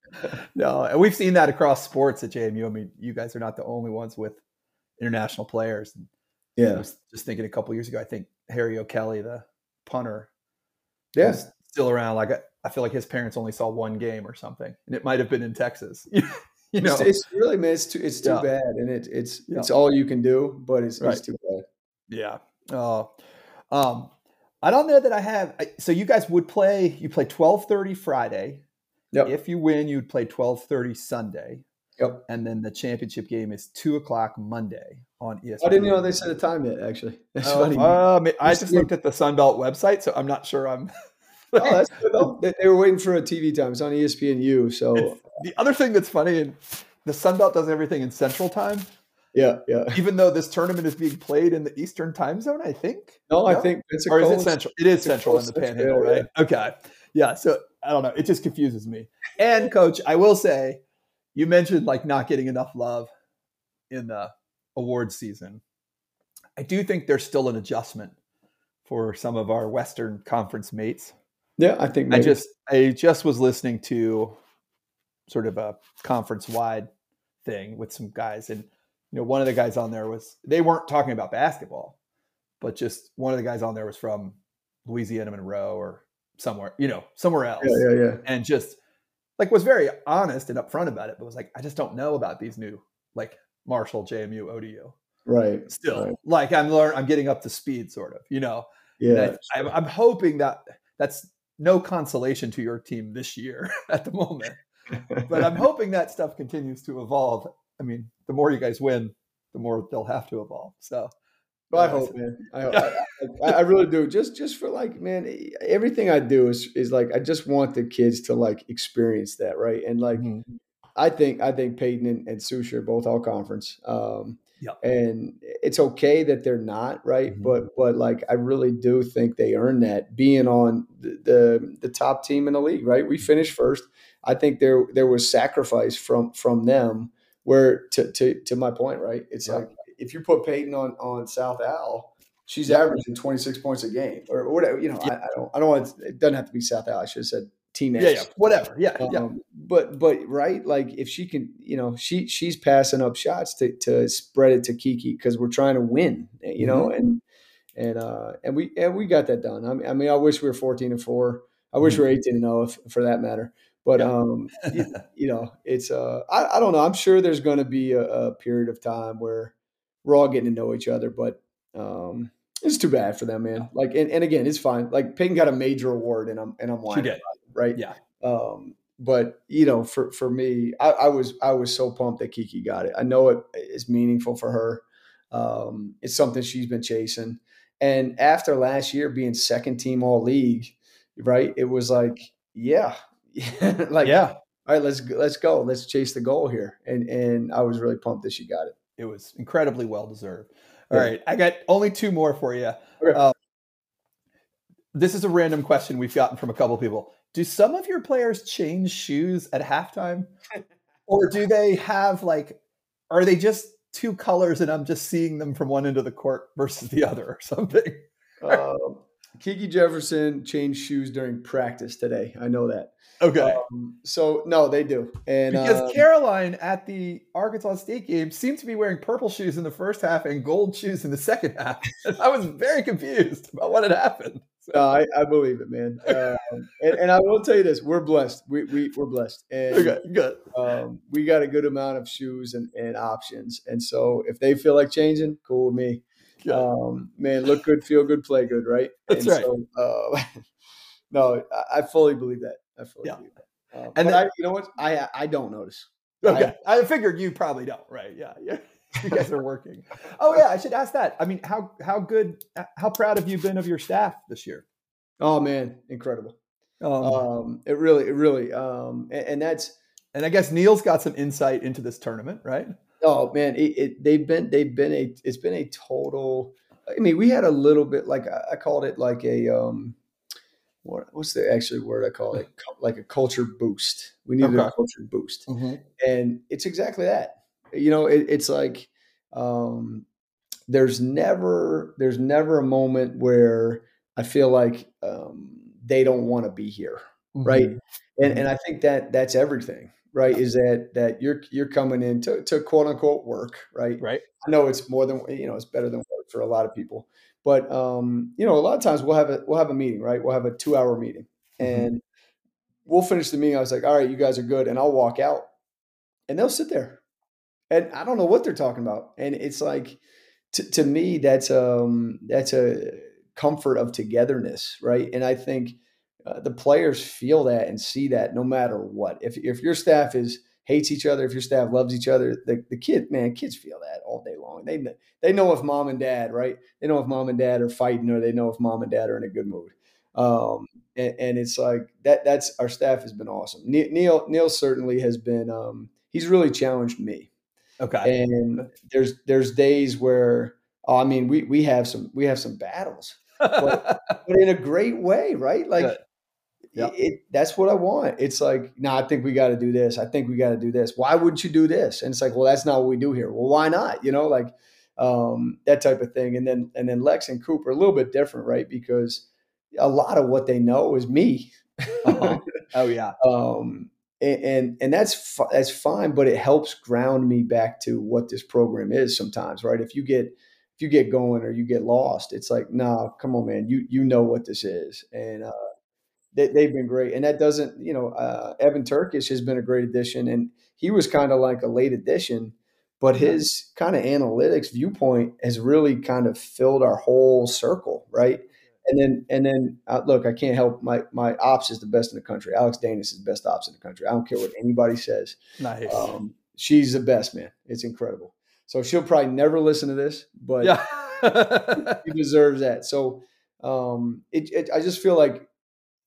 Speaker 1: No, and we've seen that across sports at JMU. I mean, you guys are not the only ones with international players.
Speaker 2: Yeah.
Speaker 1: I was just thinking a couple years ago, I think Harry O'Kelly, the punter,
Speaker 2: yeah,
Speaker 1: still around. Like I, I feel like his parents only saw one game or something, and it might have been in Texas. [LAUGHS] you know,
Speaker 2: it's, it's, really man, it's too it's too yeah. bad, and it, it's yeah. it's all you can do, but it's, right. it's too bad.
Speaker 1: Yeah. Oh. Uh, um, I don't know that I have. So you guys would play. You play twelve thirty Friday.
Speaker 2: Yep.
Speaker 1: If you win, you'd play twelve thirty Sunday.
Speaker 2: Yep.
Speaker 1: And then the championship game is two o'clock Monday on ESPN.
Speaker 2: I didn't know they set a time yet. Actually, [LAUGHS]
Speaker 1: that's oh, funny. Um, I just looked at the Sunbelt website, so I'm not sure. I'm. [LAUGHS]
Speaker 2: oh, that's good. Oh, they were waiting for a TV time. It's on ESPNU. So
Speaker 1: it's, the other thing that's funny, and the Sunbelt does everything in Central Time.
Speaker 2: Yeah, yeah.
Speaker 1: Even though this tournament is being played in the Eastern time zone, I think.
Speaker 2: No, no? I think
Speaker 1: it's or is it Central? It is Central in the Panhandle, right? Yeah. Okay. Yeah. So I don't know. It just confuses me. And coach, I will say, you mentioned like not getting enough love in the awards season. I do think there's still an adjustment for some of our Western Conference mates.
Speaker 2: Yeah, I think
Speaker 1: maybe. I just I just was listening to sort of a conference wide thing with some guys and you know, one of the guys on there was they weren't talking about basketball, but just one of the guys on there was from Louisiana Monroe or somewhere, you know, somewhere else.
Speaker 2: Yeah, yeah, yeah.
Speaker 1: And just like was very honest and upfront about it, but was like, I just don't know about these new like Marshall, JMU, ODU.
Speaker 2: Right.
Speaker 1: Still,
Speaker 2: right.
Speaker 1: like I'm learning I'm getting up to speed, sort of. You know.
Speaker 2: Yeah.
Speaker 1: I, I'm, I'm hoping that that's no consolation to your team this year [LAUGHS] at the moment, [LAUGHS] but I'm hoping that stuff continues to evolve I mean, the more you guys win, the more they'll have to evolve. So,
Speaker 2: well, I hope, man. [LAUGHS] I, I, I, really do. Just, just for like, man, everything I do is is like I just want the kids to like experience that, right? And like, mm-hmm. I think I think Peyton and, and Sush are both all conference. Um,
Speaker 1: yeah.
Speaker 2: And it's okay that they're not right, mm-hmm. but but like I really do think they earn that being on the, the, the top team in the league. Right, we finished first. I think there there was sacrifice from from them where to to to my point, right? It's yeah. like if you put Peyton on on South Al, she's yeah. averaging 26 points a game or, whatever. You know, yeah. I, I, don't I don't want it doesn't have to be South Al. I should have said Team
Speaker 1: X. Yeah, yeah, whatever. Yeah, um, yeah.
Speaker 2: But but right, like if she can, you know, she she's passing up shots to to spread it to Kiki because we're trying to win. You know, mm-hmm. and and uh and we and we got that done. I mean, I mean, I wish we were 14 and four. I wish mm-hmm. we were 18 and 0 if, for that matter. But yeah. um, you, you, know, it's uh, I, I don't know. I'm sure there's going to be a, a, period of time where we're all getting to know each other, but um, it's too bad for them, man. Like, and, and again, it's fine. Like Peyton got a major award, and I'm and I'm whining, right?
Speaker 1: Yeah.
Speaker 2: Um, but you know, for for me, I, I, was I was so pumped that Kiki got it. I know it is meaningful for her. Um, it's something she's been chasing. And after last year being second team all league, right? It was like, yeah, [LAUGHS] like
Speaker 1: yeah
Speaker 2: all right let's let's go let's chase the goal here and and i was really pumped that she got it
Speaker 1: it was incredibly well deserved All yeah. right, i got only two more for you okay. um, this is a random question we've gotten from a couple people. Do some of your players change shoes at halftime? [LAUGHS] or do they have like are they just two colors and I'm just seeing them from one end of the court versus the other or something?
Speaker 2: um, Kiki Jefferson changed shoes during practice today. I know that.
Speaker 1: Okay.
Speaker 2: Um, so no, they do. And
Speaker 1: because
Speaker 2: um,
Speaker 1: Caroline at the Arkansas State game seemed to be wearing purple shoes in the first half and gold shoes in the second half. [LAUGHS] And I was very confused about what had happened.
Speaker 2: So. No, I, I, believe it, man. [LAUGHS] Um, and, and, I will tell you this: we're blessed. We, we we're blessed, and
Speaker 1: okay, good.
Speaker 2: Um, we got a good amount of shoes and, and options. And so, if they feel like changing, cool with me. Um, man, look good, feel good, play good, right? [LAUGHS]
Speaker 1: That's
Speaker 2: and
Speaker 1: right.
Speaker 2: So, uh, [LAUGHS] no, I, I fully believe that. I fully
Speaker 1: Yeah.
Speaker 2: believe that. Um,
Speaker 1: And then-
Speaker 2: I, you know what? I I don't notice.
Speaker 1: Okay. I, figured you probably don't, right? Yeah. Yeah. [LAUGHS] You guys are working. Oh yeah, I should ask that. I mean, how how good how proud have you been of your staff this year?
Speaker 2: Oh man, incredible.
Speaker 1: Um,
Speaker 2: Um, it really, it really, um, and, and that's
Speaker 1: and I guess Neil's got some insight into this tournament, right?
Speaker 2: Oh man, it, it, they've been they've been a it's been a total. I mean, we had a little bit like I, I called it like a um, what what's the actually word I call it [LAUGHS] like a culture boost. We needed a culture boost. and it's exactly that you know it, it's like um there's never there's never a moment where i feel like um they don't want to be here right? And and i think that that's everything right? Is that that you're you're coming in to, to quote unquote work right?
Speaker 1: Right.
Speaker 2: i know it's more than you know it's better than work for a lot of people but um you know a lot of times we'll have a we'll have a meeting right? We'll have a two hour meeting
Speaker 1: Mhm.
Speaker 2: and we'll finish the meeting. I was like all right you guys are good and i'll walk out and they'll sit there and i don't know what they're talking about and it's like to, to me that's um that's a comfort of togetherness right? And i think uh, the players feel that and see that no matter what if, if your staff is hates each other if your staff loves each other the, the kid man kids feel that all day long they they know if mom and dad right they know if mom and dad are fighting or they know if mom and dad are in a good mood um and, and it's like that that's our staff has been awesome neil neil certainly has been um he's really challenged me
Speaker 1: Okay.
Speaker 2: and there's there's days where oh, I mean we we have some we have some battles, but [LAUGHS] in a great way, right? Like
Speaker 1: Good. Yep.
Speaker 2: it, that's what I want. It's like, no, I think we got to do this. I think we got to do this. Why wouldn't you do this? And it's like, well, that's not what we do here. Well, why not? You know, like um, that type of thing. And then and then Lex and Cooper a little bit different, right? Because a lot of what they know is me.
Speaker 1: Uh-huh. [LAUGHS] oh yeah.
Speaker 2: um, and, and and that's that's fine, but it helps ground me back to what this program is. Sometimes, right? If you get if you get going or you get lost, it's like, nah, come on, man, you you know what this is, and uh, they, they've been great. And that doesn't, you know, uh, Evan Turkish has been a great addition, and he was kind of like a late addition, but his kind of analytics viewpoint has really kind of filled our whole circle, right? And then, and then, uh, look, I can't help my my ops is the best in the country. Alex Danis is the best ops in the country. I don't care what anybody says.
Speaker 1: Nice.
Speaker 2: Um, she's the best, man. It's incredible. So she'll probably never listen to this, but
Speaker 1: yeah.
Speaker 2: he deserves that. So um, it, it, I just feel like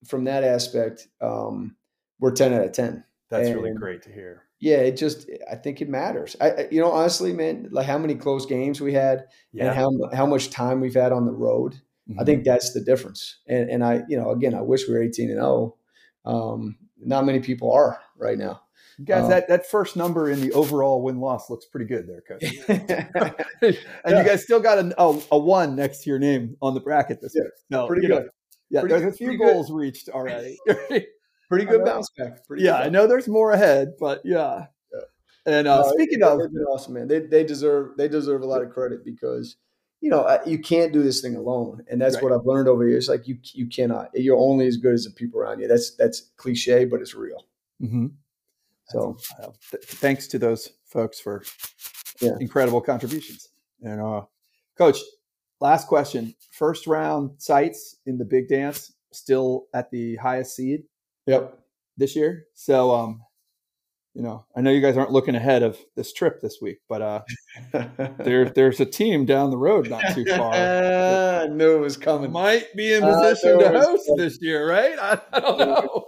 Speaker 2: from that aspect, um, we're ten out of ten.
Speaker 1: That's really great to hear.
Speaker 2: Yeah, it just I think it matters. I, I you know honestly, man, like how many close games we had
Speaker 1: Yeah.
Speaker 2: and how how much time we've had on the road. I
Speaker 1: Mhm.
Speaker 2: think that's the difference. And and I you know again I wish we were eighteen and zero. Um, not many people are right now.
Speaker 1: guys,
Speaker 2: uh,
Speaker 1: that, that first number in the overall win loss looks pretty good there, coach. [LAUGHS] [LAUGHS] And
Speaker 2: Yeah.
Speaker 1: you guys still got a, a, a one next to your name on the bracket this
Speaker 2: Yeah,
Speaker 1: week. No, know,
Speaker 2: good.
Speaker 1: Yeah,
Speaker 2: Pretty-
Speaker 1: there's a few
Speaker 2: pretty good.
Speaker 1: goals reached already. [LAUGHS]
Speaker 2: Pretty good bounce back. Pretty
Speaker 1: yeah, I know there's more ahead, but yeah.
Speaker 2: Yeah.
Speaker 1: And uh,
Speaker 2: No,
Speaker 1: speaking of,
Speaker 2: they've been awesome, man. They they deserve they deserve a lot of credit because you know you can't do this thing alone, and that's
Speaker 1: Right.
Speaker 2: what I've learned over here. It's like you you cannot. You're only as good as the people around you. That's that's cliche, but it's real.
Speaker 1: Mhm.
Speaker 2: So
Speaker 1: th- thanks to those folks for
Speaker 2: Yeah.
Speaker 1: incredible contributions. And uh, coach, last question: first round sites in the big dance still at the highest seed
Speaker 2: yep.
Speaker 1: this year. So, um, you know, I know you guys aren't looking ahead of this trip this week, but uh, [LAUGHS] there there's a team down the road not too far.
Speaker 2: I knew it was coming.
Speaker 1: Might be in position
Speaker 2: know
Speaker 1: to host
Speaker 2: coming.
Speaker 1: this year, right? I, I don't [LAUGHS] know.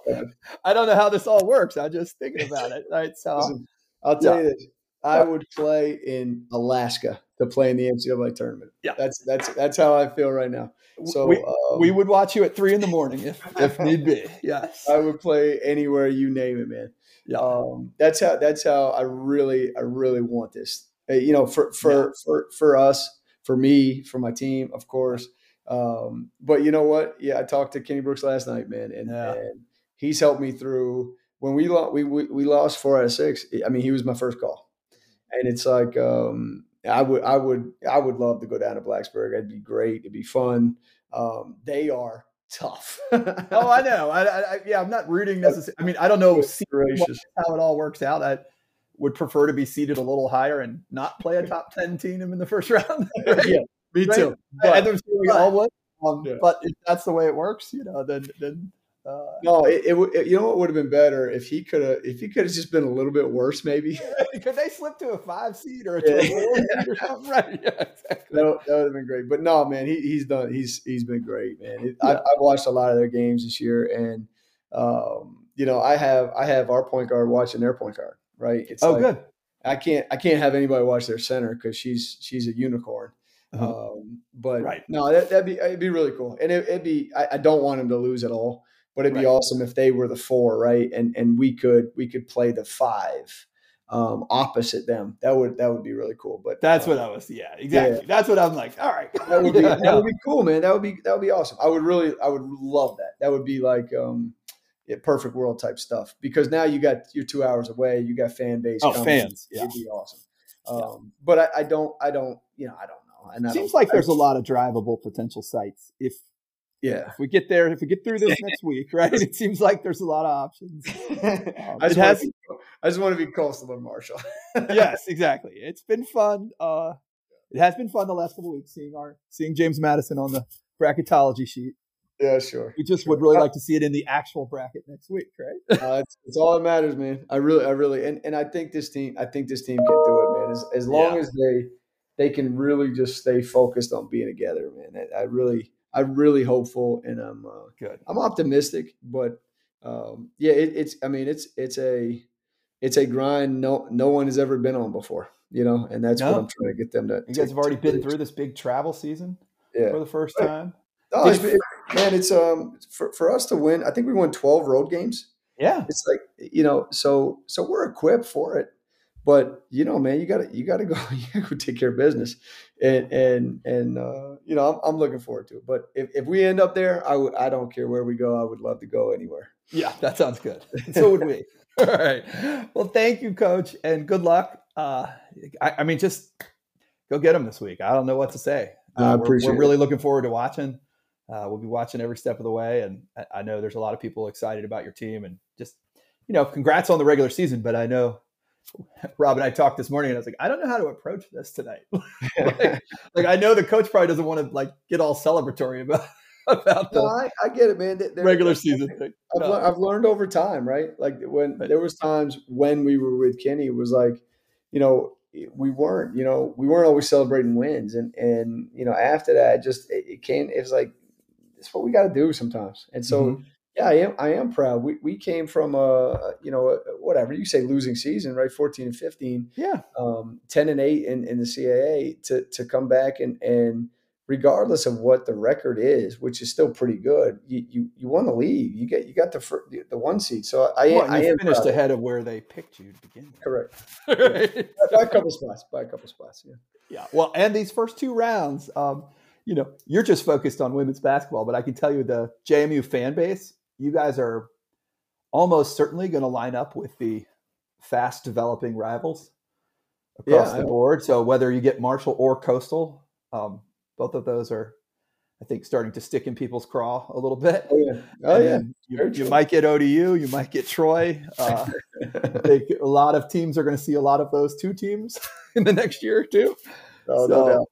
Speaker 1: I don't know how this all works. I'm just thinking about it. Right. So
Speaker 2: Listen, I'll tell
Speaker 1: Yeah.
Speaker 2: you this. I would play in Alaska to play in the NCAA tournament.
Speaker 1: Yeah.
Speaker 2: that's that's that's how I feel right now. So
Speaker 1: we,
Speaker 2: um,
Speaker 1: we would watch you at three in the morning if, if need be. [LAUGHS] Yes.
Speaker 2: I would play anywhere you name it, man.
Speaker 1: Yeah.
Speaker 2: Um, that's how that's how I really I really want this. You know, for for for for us, for me, for my team, of course. Um, but you know what? Yeah, I talked to Kenny Brooks last night, man, and,
Speaker 1: Yeah.
Speaker 2: and he's helped me through when we lost. We, we we lost four out of six. I mean, he was my first call, and it's like um, I would I would I would love to go down to Blacksburg. It'd be great. It'd be fun. Um, they are tough. [LAUGHS]
Speaker 1: oh, I know. I, I, yeah, I'm not rooting necessarily. I mean, I don't know how it all works out. I would prefer to be seeded a little higher and not play a [LAUGHS] top 10 team in the first [LAUGHS] round. right?
Speaker 2: yeah, me
Speaker 1: Right?
Speaker 2: too. But-
Speaker 1: we all would. Um,
Speaker 2: Yeah.
Speaker 1: But if that's the way it works, you know, then, then uh,
Speaker 2: No, it, it, would- you know what would have been better if he could have if he could have just been a little bit worse, maybe. [LAUGHS]
Speaker 1: could they slip to a five seed or a
Speaker 2: Yeah.
Speaker 1: seed or something? [LAUGHS] [LAUGHS] Right. Yeah, exactly.
Speaker 2: That, that would have been great. But no, man, he, he's done. He's he's been great, man. It, I,
Speaker 1: Yeah.
Speaker 2: I've watched a lot of their games this year, and um, you know, I have I have our point guard watching their point guard. Right? It's
Speaker 1: Oh,
Speaker 2: like,
Speaker 1: good.
Speaker 2: I can't I can't have anybody watch their center because she's she's a unicorn.
Speaker 1: Uh-huh.
Speaker 2: Um, but
Speaker 1: Right.
Speaker 2: no, that, that'd be it'd be really cool, and it, it'd be I, I don't want him to lose at all, but it'd be awesome if they were the four, right? And and we could we could play the five um, opposite them. That would that would be really cool. But
Speaker 1: That's
Speaker 2: uh,
Speaker 1: what I was. Yeah, exactly. That's what I'm like. All right. [LAUGHS]
Speaker 2: that would be
Speaker 1: Yeah,
Speaker 2: that would be cool, man. That would be that would be awesome. I would really I would love that. That would be like um yeah, perfect world type stuff because now you got you're two hours away. You got fan base.
Speaker 1: Oh,
Speaker 2: coming.
Speaker 1: fans, yeah.
Speaker 2: It'd be awesome. Um, but I, I don't I don't you know I don't know. And
Speaker 1: Seems like
Speaker 2: I-
Speaker 1: there's a lot of drivable potential sites. If
Speaker 2: yeah.
Speaker 1: if we get there, if we get through this [LAUGHS] next week, right? It seems like there's a lot of options. [LAUGHS]
Speaker 2: I just
Speaker 1: has-
Speaker 2: want to be, I just want to be coastal and Marshall. [LAUGHS]
Speaker 1: yes, exactly. It's been fun. Uh, it has been fun the last couple weeks seeing our seeing James Madison on the bracketology sheet.
Speaker 2: yeah, sure.
Speaker 1: We just would really like to see it in the actual bracket next week, right?
Speaker 2: Uh, it's, it's all that matters, man. I really, I really, and, and I think this team, I think this team can do it, man. As, as long
Speaker 1: Yeah.
Speaker 2: as they, they can really just stay focused on being together, man. I, I really, I'm really hopeful, and I'm, uh,
Speaker 1: Good.
Speaker 2: I'm optimistic. But um, yeah, it, it's, I mean, it's, it's a, it's a grind no, no one has ever been on before, you know, and that's what I'm trying to get them to.
Speaker 1: You
Speaker 2: to-
Speaker 1: guys have already been through this big travel season
Speaker 2: Yeah.
Speaker 1: for the first
Speaker 2: Right.
Speaker 1: time.
Speaker 2: No, it's, it, man, it's um for, for us to win. I think we won 12 road games.
Speaker 1: Yeah.
Speaker 2: it's like you know so so we're equipped for it but you know man you gotta you gotta go [LAUGHS] you gotta go take care of business and and and uh you know i'm, I'm looking forward to it but if, if we end up there I would i don't care where we go i would love to go anywhere
Speaker 1: Yeah, that sounds good. [LAUGHS] So would we. [LAUGHS] All right. Well, thank you, Coach, and good luck. Uh, I, I mean, just go get them this week. I don't know what to say.
Speaker 2: I
Speaker 1: Uh, we're,
Speaker 2: appreciate
Speaker 1: we're
Speaker 2: it.
Speaker 1: really looking forward to watching. Uh, we'll be watching every step of the way, and I, I know there's a lot of people excited about your team. And just, you know, congrats on the regular season. But I know [LAUGHS] Rob and I talked this morning, and I was like, I don't know how to approach this tonight. [LAUGHS] like, [LAUGHS] like, I know the coach probably doesn't want to like get all celebratory about about the
Speaker 2: no, I, I get it man There-
Speaker 1: regular season thing.
Speaker 2: I've,
Speaker 1: No.
Speaker 2: lear- I've learned over time, right? Like when there was times when we were with Kenny, it was like, you know, we weren't, you know, we weren't always celebrating wins, and and you know, after that, just it, it came. It was like, it's what we got to do sometimes, and so.
Speaker 1: Mhm.
Speaker 2: Yeah, I am. I am proud. We we came from a you know a, whatever you say losing season, right? Fourteen and fifteen,
Speaker 1: yeah,
Speaker 2: um, ten and eight in, in the CAA to to come back and and regardless of what the record is, which is still pretty good, you you, you want to leave. You get you got the fir- the one seed. So I
Speaker 1: Well, and
Speaker 2: I am
Speaker 1: finished
Speaker 2: proud.
Speaker 1: ahead of where they picked you to begin with.
Speaker 2: Correct. [LAUGHS]
Speaker 1: Right?
Speaker 2: By a couple spots. By a couple spots. Yeah.
Speaker 1: Yeah. Well, and these first two rounds, um, you know, you're just focused on women's basketball, but I can tell you the JMU fan base, you guys are almost certainly going to line up with the fast developing rivals across
Speaker 2: Yeah,
Speaker 1: the board. So whether you get Marshall or Coastal, um, both of those are, I think, starting to stick in people's craw a little bit.
Speaker 2: Oh yeah. Oh yeah.
Speaker 1: You, you might get ODU, you might get Troy. Uh, [LAUGHS] I think a lot of teams are going to see a lot of those two teams [LAUGHS] in the next year or two.
Speaker 2: no,
Speaker 1: so-
Speaker 2: no doubt.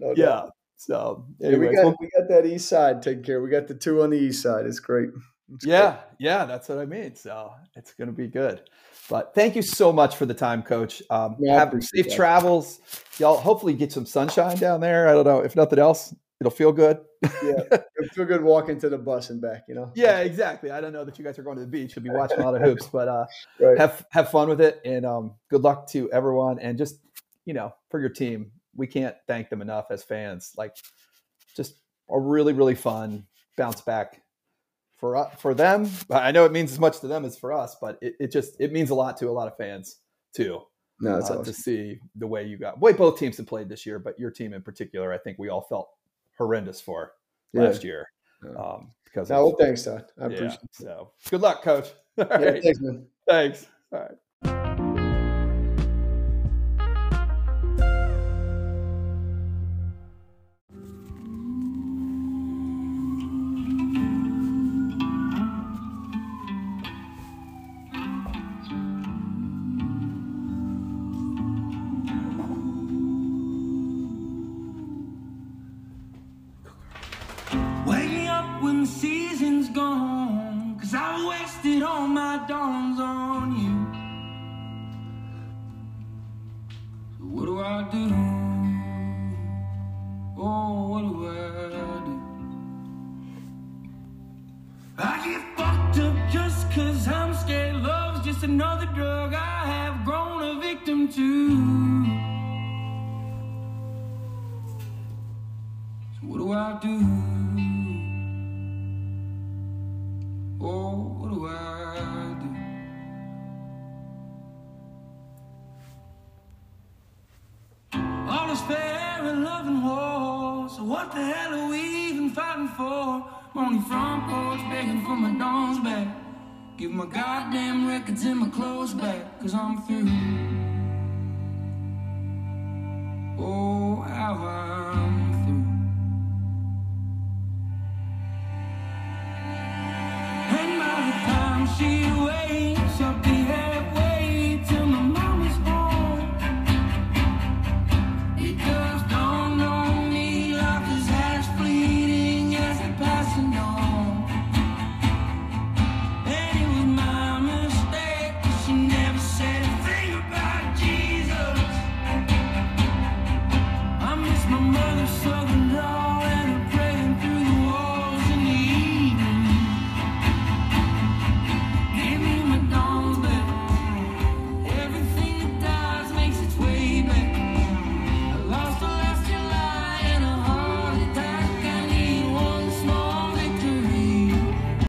Speaker 2: No doubt.
Speaker 1: Yeah. So,
Speaker 2: Yeah, we
Speaker 1: anyways,
Speaker 2: got
Speaker 1: well,
Speaker 2: we got that east side taken care. of. We got the two on the east side. It's great. It's
Speaker 1: yeah, yeah, that's what I mean. So it's going to be good. But thank you so much for the time, Coach. Um,
Speaker 2: Yeah,
Speaker 1: have safe
Speaker 2: that.
Speaker 1: travels. Y'all hopefully get some sunshine down there. I don't know. If nothing else, it'll feel good.
Speaker 2: Yeah, [LAUGHS] it feel good walking to the bus and back. You know.
Speaker 1: Yeah, exactly. I don't know that you guys are going to the beach. You'll be watching a lot of [LAUGHS] hoops, but uh,
Speaker 2: Right.
Speaker 1: have have fun with it and um, good luck to everyone. And just you know, for your team, we can't thank them enough as fans. Like, just a really really fun bounce back for uh, for them. I know it means as much to them as for us, but it, it just it means a lot to a lot of fans too.
Speaker 2: No, that's
Speaker 1: uh,
Speaker 2: awesome.
Speaker 1: to see the way you got. Way both teams have played this year, but your team in particular, I think we all felt horrendous for
Speaker 2: Yeah.
Speaker 1: last year.
Speaker 2: Yeah.
Speaker 1: Um, because
Speaker 2: No,
Speaker 1: of,
Speaker 2: well, thanks, Todd. I
Speaker 1: yeah,
Speaker 2: appreciate it.
Speaker 1: so good luck, coach. [LAUGHS] All
Speaker 2: Yeah,
Speaker 1: right.
Speaker 2: thanks, man.
Speaker 1: Thanks. All right.
Speaker 3: To. So what do I do? Oh, what do I do? All is fair in love and war. So what the hell are we even fighting for? I'm on the front porch begging for my dawn's back. Give my goddamn records and my clothes back, cause I'm through. Oh, how I'm